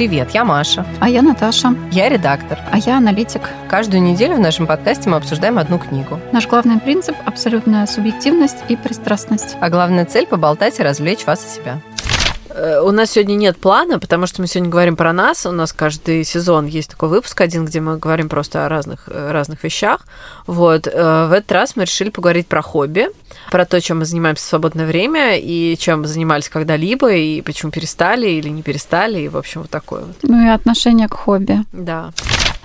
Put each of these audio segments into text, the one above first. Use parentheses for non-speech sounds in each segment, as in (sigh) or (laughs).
Привет, я Маша. А я Наташа. Я редактор. А я аналитик. Каждую неделю в нашем подкасте мы обсуждаем одну книгу. Наш главный принцип – абсолютная субъективность и пристрастность. А главная цель – поболтать и развлечь вас и себя. Э, у нас сегодня нет плана, потому что мы сегодня говорим про нас. У нас каждый сезон есть такой выпуск один, где мы говорим просто о разных, э, разных вещах. Вот. Э, в этот раз мы решили поговорить про хобби, про то, чем мы занимаемся в свободное время, и чем мы занимались когда-либо, и почему перестали или не перестали, и, в общем, вот такое вот. Ну и отношение к хобби. Да.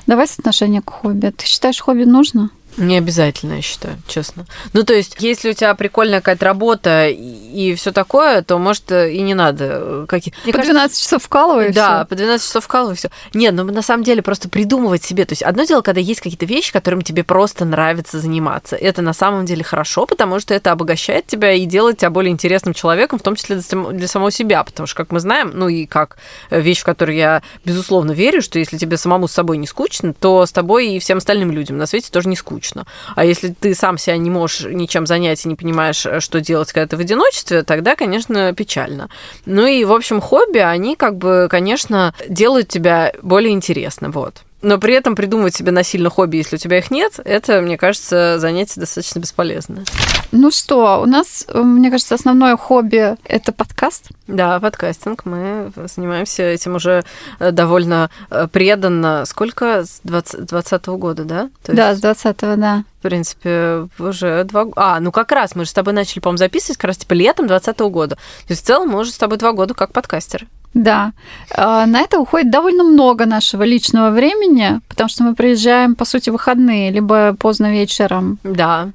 Давай с отношения к хобби. Ты считаешь, хобби нужно? Не обязательно, я считаю, честно. Ну, то есть, если у тебя прикольная какая-то работа и, все такое, то, может, и не надо. Какие... Мне по 12 кажется, часов вкалывай, Да, всё. по 12 часов вкалывай, все. Нет, ну, на самом деле, просто придумывать себе. То есть, одно дело, когда есть какие-то вещи, которыми тебе просто нравится заниматься. Это на самом деле хорошо, потому что это обогащает тебя и делает тебя более интересным человеком, в том числе для самого себя. Потому что, как мы знаем, ну, и как вещь, в которую я, безусловно, верю, что если тебе самому с собой не скучно, то с тобой и всем остальным людям на свете тоже не скучно. А если ты сам себя не можешь ничем занять и не понимаешь, э, что делать, когда ты в одиночестве, тогда, конечно, печально. Ну и, в общем, хобби, они как бы, конечно, делают тебя более интересным, вот но при этом придумывать себе насильно хобби, если у тебя их нет, это, мне кажется, занятие достаточно бесполезное. Ну что, у нас, мне кажется, основное хобби – это подкаст. Да, подкастинг. Мы занимаемся этим уже э, довольно э, преданно. Сколько? С 2020 года, да? То да, с 20 да. В принципе, уже два года. А, ну как раз, мы же с тобой начали, по-моему, записывать как раз типа летом 2020 года. То есть в целом мы уже с тобой два года как подкастеры. Да. А, на это уходит довольно много нашего личного времени, потому что мы приезжаем, по сути, в выходные, либо поздно вечером. Да.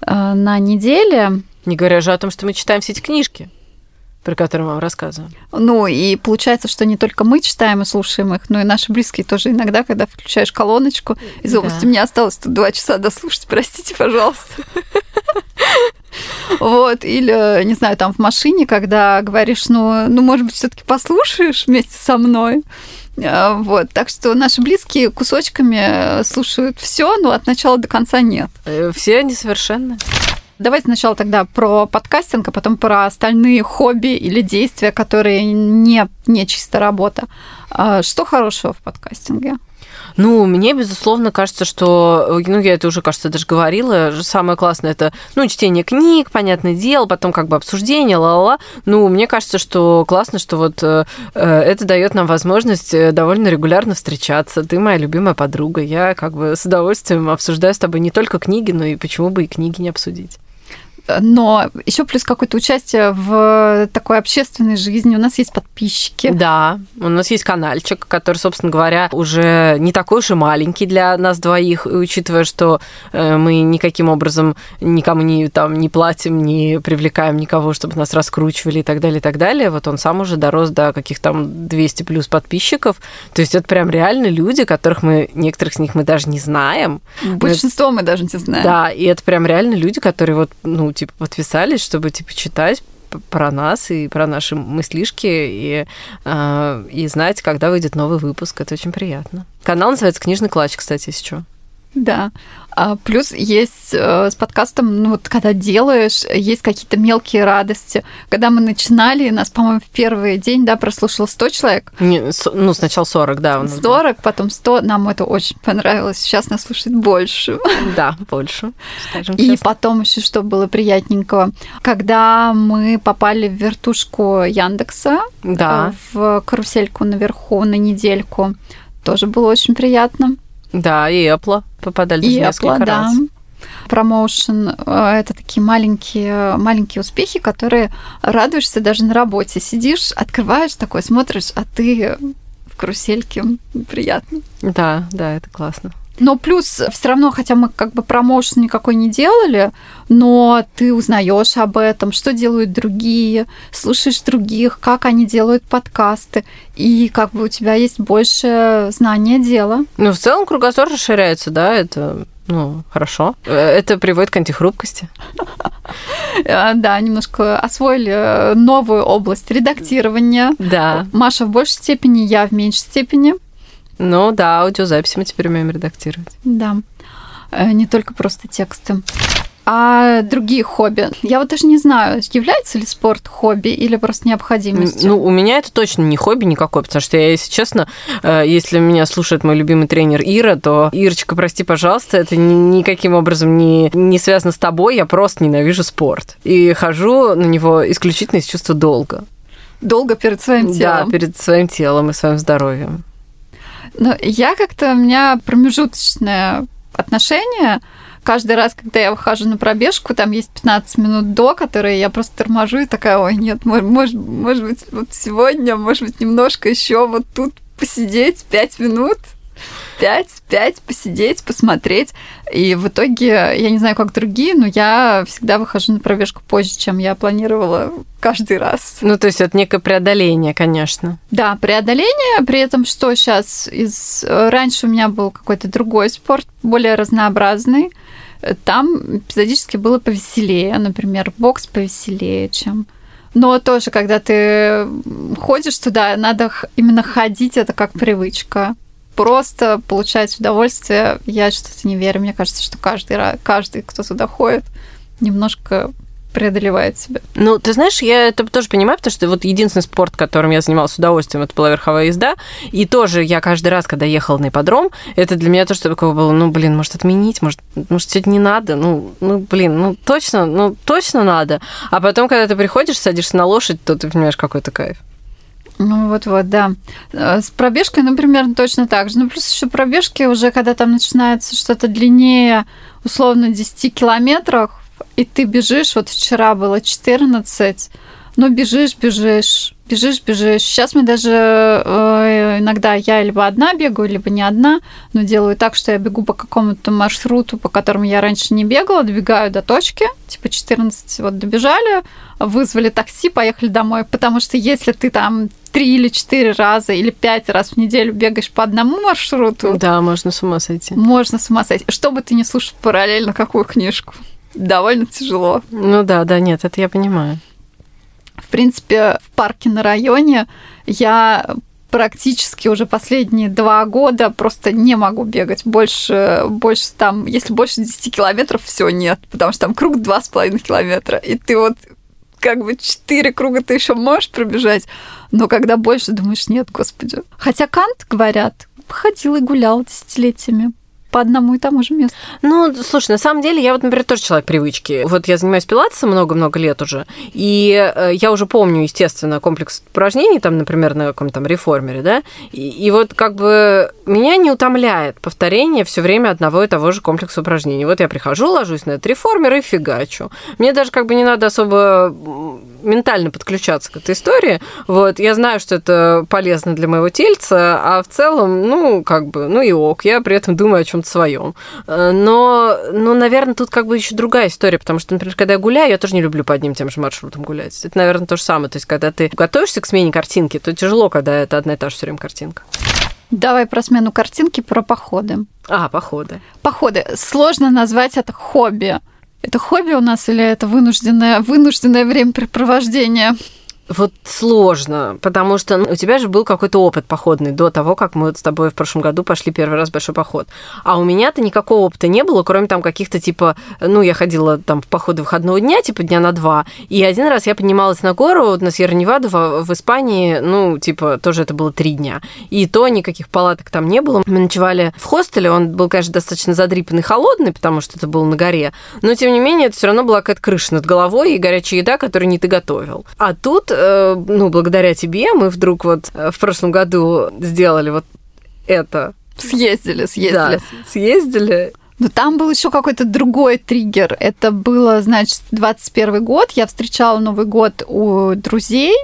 А, на неделе. Не говоря же о том, что мы читаем все эти книжки про которые вам рассказываем. Ну, и получается, что не только мы читаем и слушаем их, но и наши близкие тоже иногда, когда включаешь колоночку из области, да. мне осталось тут два часа дослушать, простите, пожалуйста. (laughs) Вот, или, не знаю, там в машине, когда говоришь, ну, ну может быть, все таки послушаешь вместе со мной. А, вот, так что наши близкие кусочками слушают все, но от начала до конца нет. Э, все несовершенны. Давайте сначала тогда про подкастинг, а потом про остальные хобби или действия, которые не, не чисто работа. А, что хорошего в подкастинге? Ну, мне, безусловно, кажется, что, ну, я это уже, кажется, даже говорила, самое классное это, ну, чтение книг, понятное дело, потом как бы обсуждение, ла-ла-ла. Ну, мне кажется, что классно, что вот э, это дает нам возможность э, довольно регулярно встречаться. Ты моя любимая подруга. Я как бы с удовольствием обсуждаю с тобой не только книги, но и почему бы и книги не обсудить но еще плюс какое-то участие в такой общественной жизни. У нас есть подписчики. Да, у нас есть каналчик, который, собственно говоря, уже не такой уж и маленький для нас двоих, учитывая, что э, мы никаким образом никому не, там, не платим, не привлекаем никого, чтобы нас раскручивали и так далее, и так далее. Вот он сам уже дорос до каких-то там 200 плюс подписчиков. То есть это прям реально люди, которых мы, некоторых с них мы даже не знаем. Большинство мы даже не знаем. Да, и это прям реально люди, которые вот, ну, типа, подписались, чтобы, типа, читать про нас и про наши мыслишки и, э, и знать, когда выйдет новый выпуск. Это очень приятно. Канал называется «Книжный клатч», кстати, если что. Да. А плюс есть э, с подкастом, ну вот когда делаешь, есть какие-то мелкие радости. Когда мы начинали, нас, по-моему, в первый день, да, прослушало 100 человек. Не, ну, сначала 40, да. 40, был. потом 100. Нам это очень понравилось. Сейчас нас слушает больше. (laughs) Да, больше. И потом еще что было приятненького. Когда мы попали в вертушку Яндекса, да. Э, в карусельку наверху на недельку, тоже было очень приятно. Да, и Apple попадали и несколько Apple, раз. Промоушен э, – это такие маленькие, маленькие успехи, которые радуешься даже на работе. Сидишь, открываешь такой, смотришь, а ты в карусельке. Приятно. Да, да, это классно. Но плюс все равно, хотя мы как бы промоушен никакой не делали, но ты узнаешь об этом, что делают другие, слушаешь других, как они делают подкасты, и как бы у тебя есть больше знания дела. Ну, в целом кругозор расширяется, да, это ну, хорошо. Это приводит к антихрупкости. (laughs) А, да, немножко освоили новую область редактирования. Да. Маша в большей степени, я в меньшей степени. Ну да, аудиозаписи мы теперь умеем редактировать. Да. Э, не только просто тексты. А другие хобби? Я вот даже не знаю, является ли спорт хобби или просто необходимостью. Ну, у меня это точно не хобби никакое, потому что я, если честно, э, если меня слушает мой любимый тренер Ира, то, Ирочка, прости, пожалуйста, это никаким образом не, не связано с тобой, я просто ненавижу спорт. И хожу на него исключительно из чувства долга. Долго перед своим телом? Да, перед своим телом и своим здоровьем. Но я как-то, у меня промежуточное отношение. Каждый раз, когда я выхожу на пробежку, там есть 15 минут до, которые я просто торможу и такая, ой, нет, может, может быть, вот сегодня, может быть, немножко еще вот тут посидеть 5 минут, 5-5 посидеть, посмотреть. И в итоге, я не знаю, как другие, но я всегда выхожу на пробежку позже, чем я планировала каждый раз. Ну, то есть это некое преодоление, конечно. Да, преодоление, при этом что сейчас из... Раньше у меня был какой-то другой спорт, более разнообразный. Там эпизодически было повеселее, например, бокс повеселее, чем но тоже, когда ты ходишь туда, надо именно ходить, это как привычка просто получать удовольствие, я что-то не верю. Мне кажется, что каждый, каждый, кто туда ходит, немножко преодолевает себя. Ну, ты знаешь, я это тоже понимаю, потому что вот единственный спорт, которым я занималась с удовольствием, это была верховая езда. И тоже я каждый раз, когда ехала на ипподром, это для меня тоже такое было, ну, блин, может, отменить, может, может, сегодня не надо, ну, ну, блин, ну, точно, ну, точно надо. А потом, когда ты приходишь, садишься на лошадь, то ты понимаешь, какой то кайф. Ну вот-вот, да. Э, с пробежкой, ну, примерно точно так же. Ну, плюс еще пробежки уже, когда там начинается что-то длиннее, условно, 10 километров, и ты бежишь, вот вчера было 14, ну, бежишь, бежишь, бежишь, бежишь. Сейчас мы даже э, иногда я либо одна бегаю, либо не одна, но делаю так, что я бегу по какому-то маршруту, по которому я раньше не бегала, добегаю до точки, типа 14, вот добежали, вызвали такси, поехали домой, потому что если ты там три или четыре раза или пять раз в неделю бегаешь по одному маршруту... Да, можно с ума сойти. Можно с ума сойти. Что бы ты не слушал параллельно какую книжку? Довольно тяжело. Ну да, да, нет, это я понимаю. В принципе, в парке на районе я практически уже последние два года просто не могу бегать больше, больше там, если больше 10 километров, все нет, потому что там круг 2,5 километра, и ты вот как бы 4 круга ты еще можешь пробежать, но когда больше, думаешь, нет, господи. Хотя Кант, говорят, ходил и гулял десятилетиями по одному и тому же месту. Ну, слушай, на самом деле, я вот, например, тоже человек привычки. Вот я занимаюсь пилатесом много-много лет уже, и э, я уже помню, естественно, комплекс упражнений, там, например, на каком-то там реформере, да, и, и вот как бы меня не утомляет повторение все время одного и того же комплекса упражнений. Вот я прихожу, ложусь на этот реформер и фигачу. Мне даже как бы не надо особо ментально подключаться к этой истории. Вот, я знаю, что это полезно для моего тельца, а в целом, ну, как бы, ну и ок, я при этом думаю о чем-то своем. Э, но, ну, наверное, тут как бы еще другая история, потому что, например, когда я гуляю, я тоже не люблю по одним тем же маршрутам гулять. Это, наверное, то же самое. То есть, когда ты готовишься к смене картинки, то тяжело, когда это одна и та же все время картинка. Давай про смену картинки, про походы. А, походы. Походы. Сложно назвать это хобби. Это хобби у нас или это вынужденное, вынужденное времяпрепровождение? Вот сложно, потому что ну, у тебя же был какой-то опыт походный до того, как мы вот с тобой в прошлом году пошли первый раз в большой поход. А у меня-то никакого опыта не было, кроме там каких-то типа, ну, я ходила там в походы выходного дня, типа дня на два, и один раз я поднималась на гору на Сьерра-Неваду в, в Испании, ну, типа, тоже это было три дня. И то никаких палаток там не было. Мы ночевали в хостеле, он был, конечно, достаточно задрипанный, холодный, потому что это было на горе, но, тем не менее, это все равно была какая-то крыша над головой и горячая еда, которую не ты готовил. А тут Э, ну, благодаря тебе мы вдруг вот э, в прошлом году сделали вот это. Съездили, съездили. Да, съездили. Но там был еще какой-то другой триггер. Это было, значит, 21 год. Я встречала Новый год у друзей,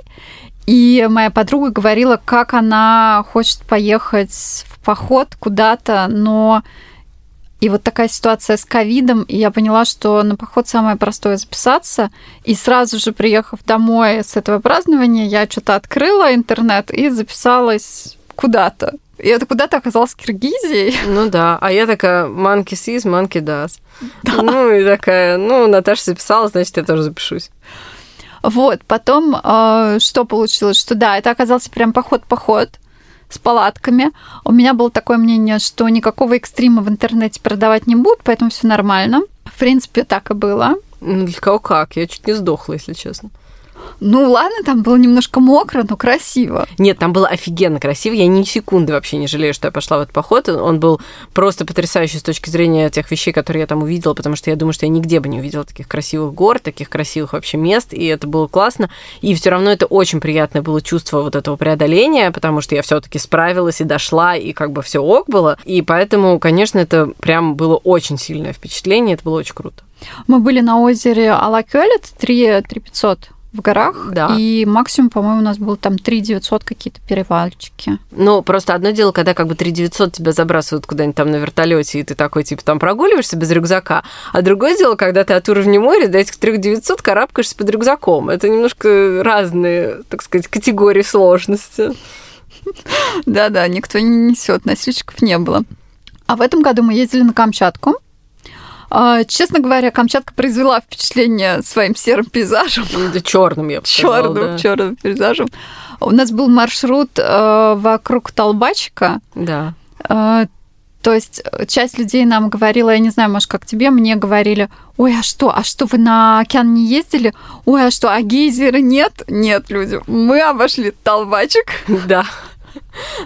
и моя подруга говорила, как она хочет поехать в поход куда-то, но и вот такая ситуация с ковидом, и я поняла, что на поход самое простое записаться. И сразу же, приехав домой с этого празднования, я что-то открыла интернет и записалась куда-то. И это куда-то оказалось Киргизией. (laughs) Ну да, а я такая, sees, monkey does. Да. Ну и такая, ну, Наташа записала, значит, я тоже запишусь. Вот, потом э, что получилось? Что да, это оказался прям поход-поход с палатками. У меня было такое мнение, что никакого экстрима в интернете продавать не будут, поэтому все нормально. В принципе, так и было. Ну, для кого как? Я чуть не сдохла, если честно. Ну ладно, там было немножко мокро, но красиво. Нет, там было офигенно красиво. Я ни секунды вообще не жалею, что я пошла в этот поход. Он был просто потрясающий с точки зрения тех вещей, которые я там увидела, потому что я думаю, что я нигде бы не увидела таких красивых гор, таких красивых вообще мест, и это было классно. И все равно это очень приятное было чувство вот этого преодоления, потому что я все-таки справилась и дошла, и как бы все ок было. И поэтому, конечно, это прям было очень сильное впечатление, это было очень круто. Мы были на озере Алакёлет, 3 3500 в горах. Да. И максимум, по-моему, у нас был там 3 900 какие-то перевальчики. Ну, просто одно дело, когда как бы 3 900 тебя забрасывают куда-нибудь там на вертолете, и ты такой, типа, там прогуливаешься без рюкзака. А другое дело, когда ты от уровня моря до этих 3 900 карабкаешься под рюкзаком. Это немножко разные, так сказать, категории сложности. (laughs) Да-да, никто не несет, носильщиков не было. А в этом году мы ездили на Камчатку. А, Честно говоря, Камчатка произвела впечатление своим серым пейзажем, Да черным, я бы сказала, черным, да. черным пейзажем. У нас был маршрут э, вокруг Толбачика. Да. Э, То есть э, часть людей нам говорила, я не знаю, может, как тебе, мне говорили, ой, а что, а что, вы на океан не ездили? Ой, а что, а гейзера нет? Нет, люди, мы обошли Толбачик. Да. (laughs)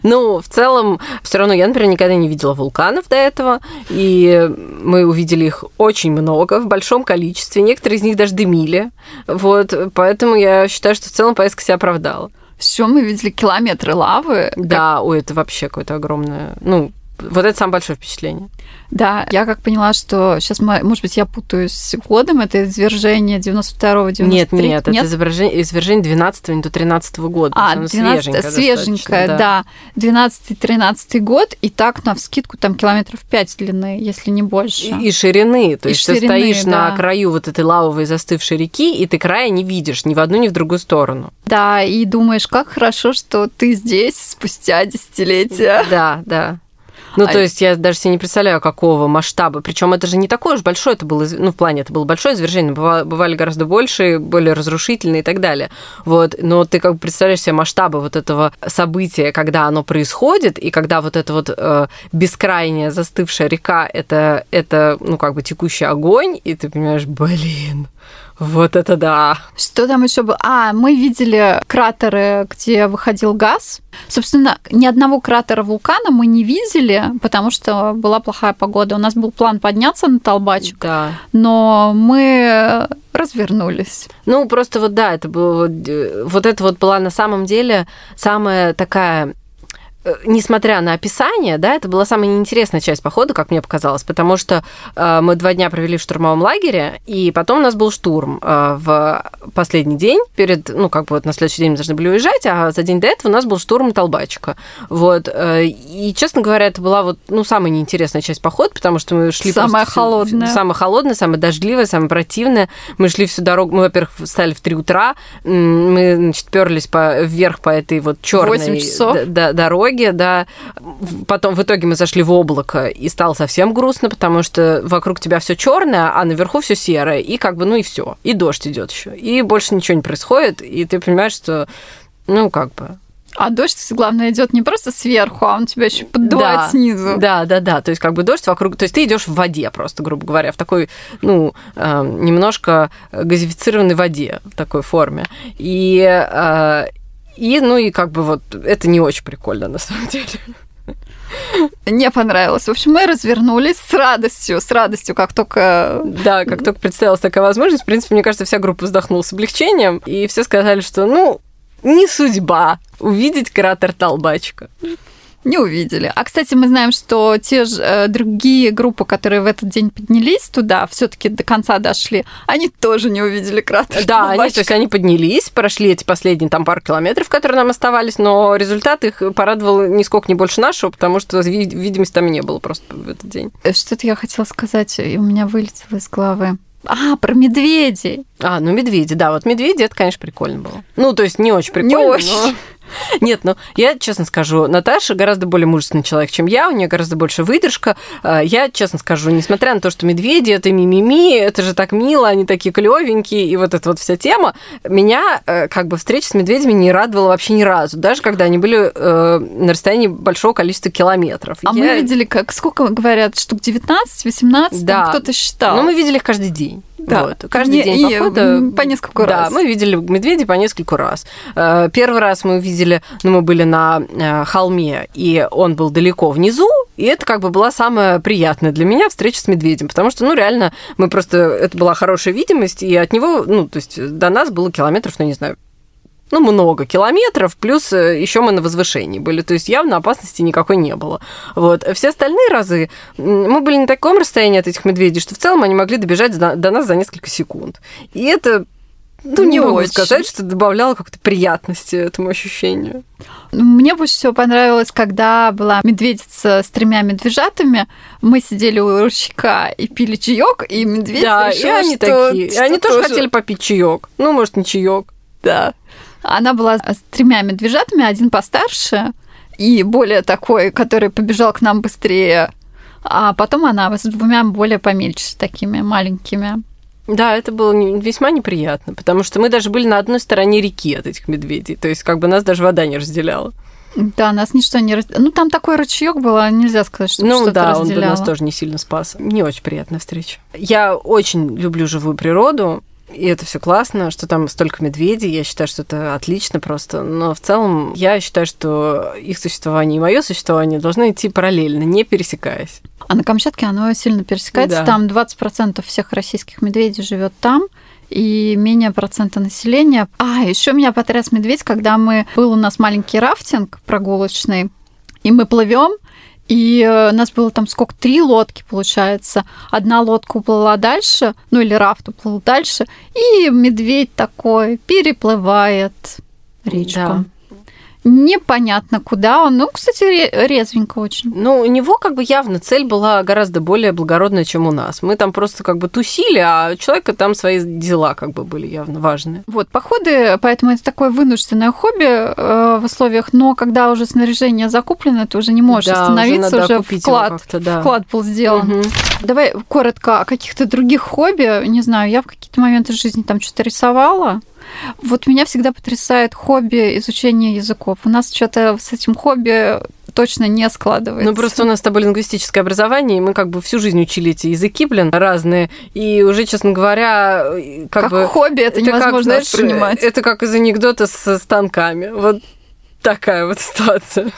Ну, в целом, все равно я, например, никогда не видела вулканов до этого, и мы увидели их очень много, в большом количестве. Некоторые из них даже дымили. Вот, поэтому я считаю, что в целом поездка себя оправдала. Все, мы видели километры лавы. Да, ой, это вообще какое-то огромное... Ну, вот это самое большое впечатление. Да, я как поняла, что сейчас, может быть, я путаюсь с годом, это извержение 92-го, 93 Нет, нет, это извержение, извержение 12 не до 13 года. А, Оно 12 свеженькое свеженькое, достаточно, да. 12-13 год, и так на вскидку там километров 5 длины, если не больше. И, и ширины. То И есть ты ширины, стоишь на да. краю вот этой лавовой застывшей реки, и ты края не видишь ни в одну, ни в другую сторону. Да, и думаешь, как хорошо, что ты здесь спустя десятилетия. Да, да. Ну, А- то есть я даже себе не представляю, какого масштаба. Причем это же не такое уж большое, это было, ну, в плане, это было большое извержение, быва- бывали гораздо больше, более разрушительные и так далее. Вот, но ты как бы представляешь себе масштабы вот этого события, когда оно происходит, и когда вот эта вот э, бескрайняя застывшая река, это, это, ну, как бы текущий огонь, и ты понимаешь, блин, вот это да. Что там еще было? А, мы видели кратеры, где выходил газ. Собственно, ни одного кратера вулкана мы не видели, потому что была плохая погода. У нас был план подняться на Толбачик, Да. но мы развернулись. Ну, просто вот да, это было вот, э, это вот была на самом деле самая такая несмотря на описание, да, это была самая неинтересная часть похода, как мне показалось, потому что э, мы два дня провели в штурмовом лагере, и потом у нас был штурм э, в последний день, перед, ну, как бы вот на следующий день мы должны были уезжать, а за день до этого у нас был штурм Толбачика. Вот. э, и, честно говоря, это была вот, ну, самая неинтересная часть похода, потому что мы шли Самая просто холодная. Самая холодная, самая дождливая, самая противная. Мы шли всю дорогу, мы, во-первых, встали в 3 утра, мы, значит, перлись по, вверх по этой вот черной часов. Дороге, да. Потом в итоге мы зашли в облако, и стало совсем грустно, потому что вокруг тебя все черное, а наверху все серое, и как бы, ну и все. И дождь идет еще. И больше ничего не происходит, и ты понимаешь, что, ну, как бы, А дождь, главное, идет не просто сверху, а он тебя еще поддувает Да, снизу. Да, да, да. То есть как бы дождь вокруг, то есть ты идешь в воде просто, грубо говоря, в такой, ну, э, немножко газифицированной воде в такой форме. И э, и, ну, и как бы вот это не очень прикольно, на самом деле. Не понравилось. В общем, мы развернулись с радостью, с радостью, как только... Да, как только представилась такая возможность, в принципе, мне кажется, вся группа вздохнула с облегчением, и все сказали, что, ну, не судьба увидеть кратер Толбачка. Не увидели. А, кстати, мы знаем, что те же э, другие группы, которые в этот день поднялись туда, все таки до конца дошли, они тоже не увидели кратер. Да, они, то есть они поднялись, прошли эти последние там пару километров, которые нам оставались, но результат их порадовал нисколько не больше нашего, потому что ви- видимости там не было просто в этот день. Э, Что-то я хотела сказать, и у меня вылетело из головы. А, про медведей. А, ну медведи, да, вот медведи, это, конечно, прикольно было. Ну, то есть не очень прикольно, Не очень. но- (laughs) Нет, ну, я честно скажу, Наташа гораздо более мужественный человек, чем я, у нее гораздо больше выдержка. А, Я, честно скажу, несмотря на то, что медведи это мимими, это же так мило, они такие клевенькие, и вот эта вот вся тема, меня э, как бы встреча с медведями не радовала вообще ни разу, даже когда они были э, на расстоянии большого количества километров. А Я- мы видели, как сколько говорят, штук 19, 18, Да. кто-то считал. Ну, мы видели их каждый день. Да. Вот. Каждый Не- день похода. по нескольку да, раз. мы видели медведей по нескольку раз. Э, Первый раз мы увидели, ну, мы были на э, холме, и он был далеко внизу, и это как бы была самая приятная для меня встреча с медведем, потому что, ну, реально, мы просто... Это была хорошая видимость, и от него, ну, то есть до нас было километров, ну, не знаю, ну, много километров, плюс еще мы на возвышении были, то есть явно опасности никакой не было. Вот. Все остальные разы мы были на таком расстоянии от этих медведей, что в целом они могли добежать до, нас за несколько секунд. И это, ну, не, Не могу очень. сказать, что добавляло какой-то приятности этому ощущению. Ну, Мне больше всего понравилось, когда была медведица с тремя медвежатами. Мы сидели у ручейка и пили чаек, и медведь да, и решил, они что- такие. И что они тоже хотели попить чаек. Ну, может, не чаек. Да. Она была с тремя медвежатами, один постарше и более такой, который побежал к нам быстрее. А потом она с двумя более помельче, такими маленькими. Да, это было весьма неприятно, потому что мы даже были на одной стороне реки от этих медведей. То есть, как бы нас даже вода не разделяла. Да, нас ничто не раз... Ну, там такой ручеек был, а нельзя сказать, что Ну что-то да, он бы разделяло. нас тоже не сильно спас. Не очень приятная встреча. Я очень люблю живую природу, и это все классно, что там столько медведей. Я считаю, что это отлично просто. Но в целом я считаю, что их существование и мое существование должны идти параллельно, не пересекаясь. А на Камчатке оно сильно пересекается. Да. Там 20% всех российских медведей живет там, и менее процента населения. А, еще меня потряс медведь, когда мы был у нас маленький рафтинг прогулочный, и мы плывем, и э, у нас было там сколько, три лодки, получается. Одна лодка уплыла дальше, ну или рафт уплыл дальше, и медведь такой переплывает речку. Да. Непонятно куда он. Ну, кстати, ре- резвенько очень. Ну, у него как бы явно цель была гораздо более благородная, чем у нас. Мы там просто как бы тусили, а у человека там свои дела как бы были явно важные. Вот, походы, поэтому это такое вынужденное хобби э, в условиях, но когда уже снаряжение закуплено, ты уже не можешь Да, уже остановиться, уже, его вклад, да. вклад был сделан. Мгм. Давай коротко о каких-то других хобби. Не знаю, я в какие-то моменты жизни там что-то рисовала. Вот меня всегда потрясает хобби изучения языков. У нас что-то с этим хобби точно не складывается. Ну, просто у нас с тобой лингвистическое образование, и мы как бы всю жизнь учили эти языки, блин, разные. И уже, честно говоря, как, как бы... хобби это, как, невозможно знаешь, воспринимать. Это как из анекдота со станками. Вот такая вот ситуация.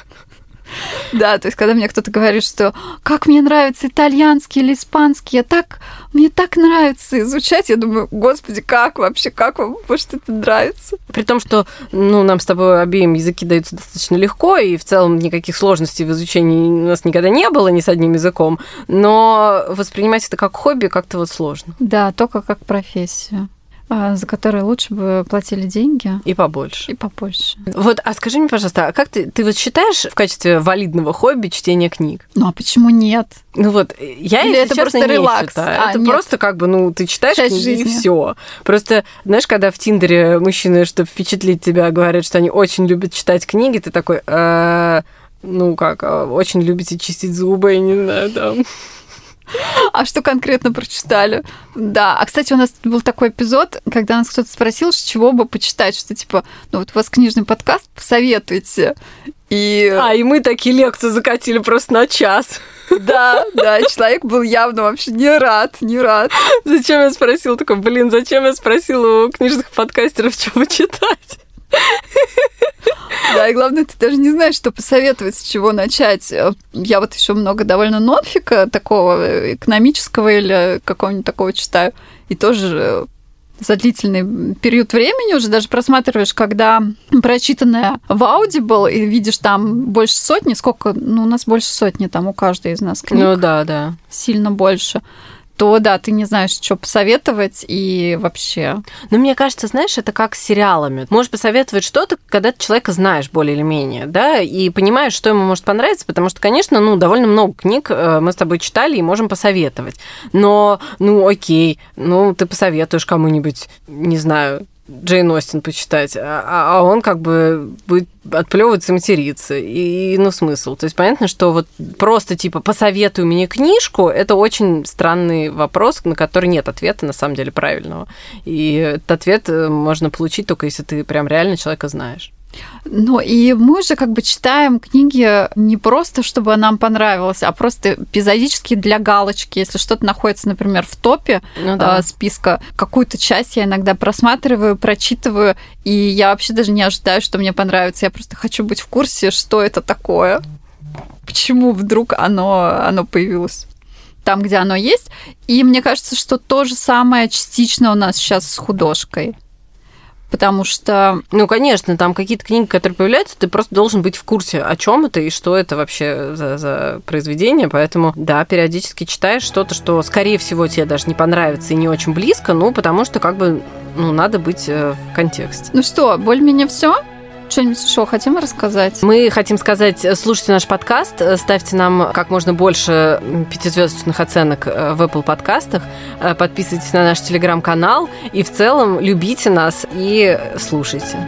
Да, то есть, когда мне кто-то говорит, что как мне нравится итальянский или испанский, я так, мне так нравится изучать, я думаю, господи, как вообще, как вам может это нравится? При том, что ну, нам с тобой обеим языки даются достаточно легко, и в целом никаких сложностей в изучении у нас никогда не было ни с одним языком, но воспринимать это как хобби как-то вот сложно. Да, только как профессию, за которую лучше бы платили деньги И побольше. и побольше. Вот, а скажи мне, пожалуйста, а как ты, ты вот считаешь в качестве валидного хобби чтение книг? Ну а почему нет? Ну вот, я, Или это честно, просто не релакс? считаю. А, это нет. просто как бы, ну, ты читаешь Часть книги и жизни. все. Просто, знаешь, когда в Тиндере мужчины, чтобы впечатлить тебя, говорят, что они очень любят читать книги, ты такой, «Э, ну как, а, очень любите чистить зубы, я не знаю, там. А что конкретно прочитали? Да. А, кстати, у нас был такой эпизод, когда нас кто-то спросил, с чего бы почитать, что типа, ну вот у вас книжный подкаст, посоветуйте. И А, и мы такие лекции закатили просто на час. да, да, человек был явно вообще не рад, не рад. Зачем я спросила? Такой, блин, зачем я спросила у книжных подкастеров, что почитать? (laughs) Да, и главное, ты даже не знаешь, что посоветовать, с чего начать. Я вот еще много довольно нонфика такого э, экономического или какого-нибудь такого читаю. И тоже э, за длительный период времени уже даже просматриваешь, когда прочитанное в Audible, и видишь там больше сотни, сколько, ну, у нас больше сотни там у каждой из нас книг, Ну да, да. сильно больше, то да, ты не знаешь, что посоветовать и вообще. Но мне кажется, знаешь, это как с сериалами. Можешь посоветовать что-то, когда ты человека знаешь более или менее, да, и понимаешь, что ему может понравиться, потому что, конечно, ну, довольно много книг э, мы с тобой читали и можем посоветовать. Но, ну, окей, ну, ты посоветуешь кому-нибудь, не знаю, Джейн Остин почитать, а, а, а он как бы будет отплевываться и материться. И, ну, смысл. То есть понятно, что вот просто типа посоветуй мне книжку, это очень странный вопрос, на который нет ответа, на самом деле, правильного. И этот ответ э, можно получить только если ты прям реально человека знаешь. Ну и мы же как бы читаем книги не просто, чтобы нам понравилось, а просто эпизодически для галочки. Если что-то находится, например, в топе ну, да. э, списка, какую-то часть я иногда просматриваю, прочитываю, и я вообще даже не ожидаю, что мне понравится. Я просто хочу быть в курсе, что это такое, почему вдруг оно, оно появилось там, где оно есть. И мне кажется, что то же самое частично у нас сейчас с художкой потому что... Ну, конечно, там какие-то книги, которые появляются, ты просто должен быть в курсе, о чем это и что это вообще за, за произведение, поэтому, да, периодически читаешь что-то, что, скорее всего, тебе даже не понравится и не очень близко, ну, потому что, как бы, ну, надо быть э, в контексте. Ну что, более-менее все? Что-нибудь еще хотим рассказать? Мы хотим сказать, э, слушайте наш подкаст, э, ставьте нам как можно больше пятизвездочных оценок э, в Apple подкастах, подписывайтесь на наш телеграм-канал и в целом любите нас и слушайте.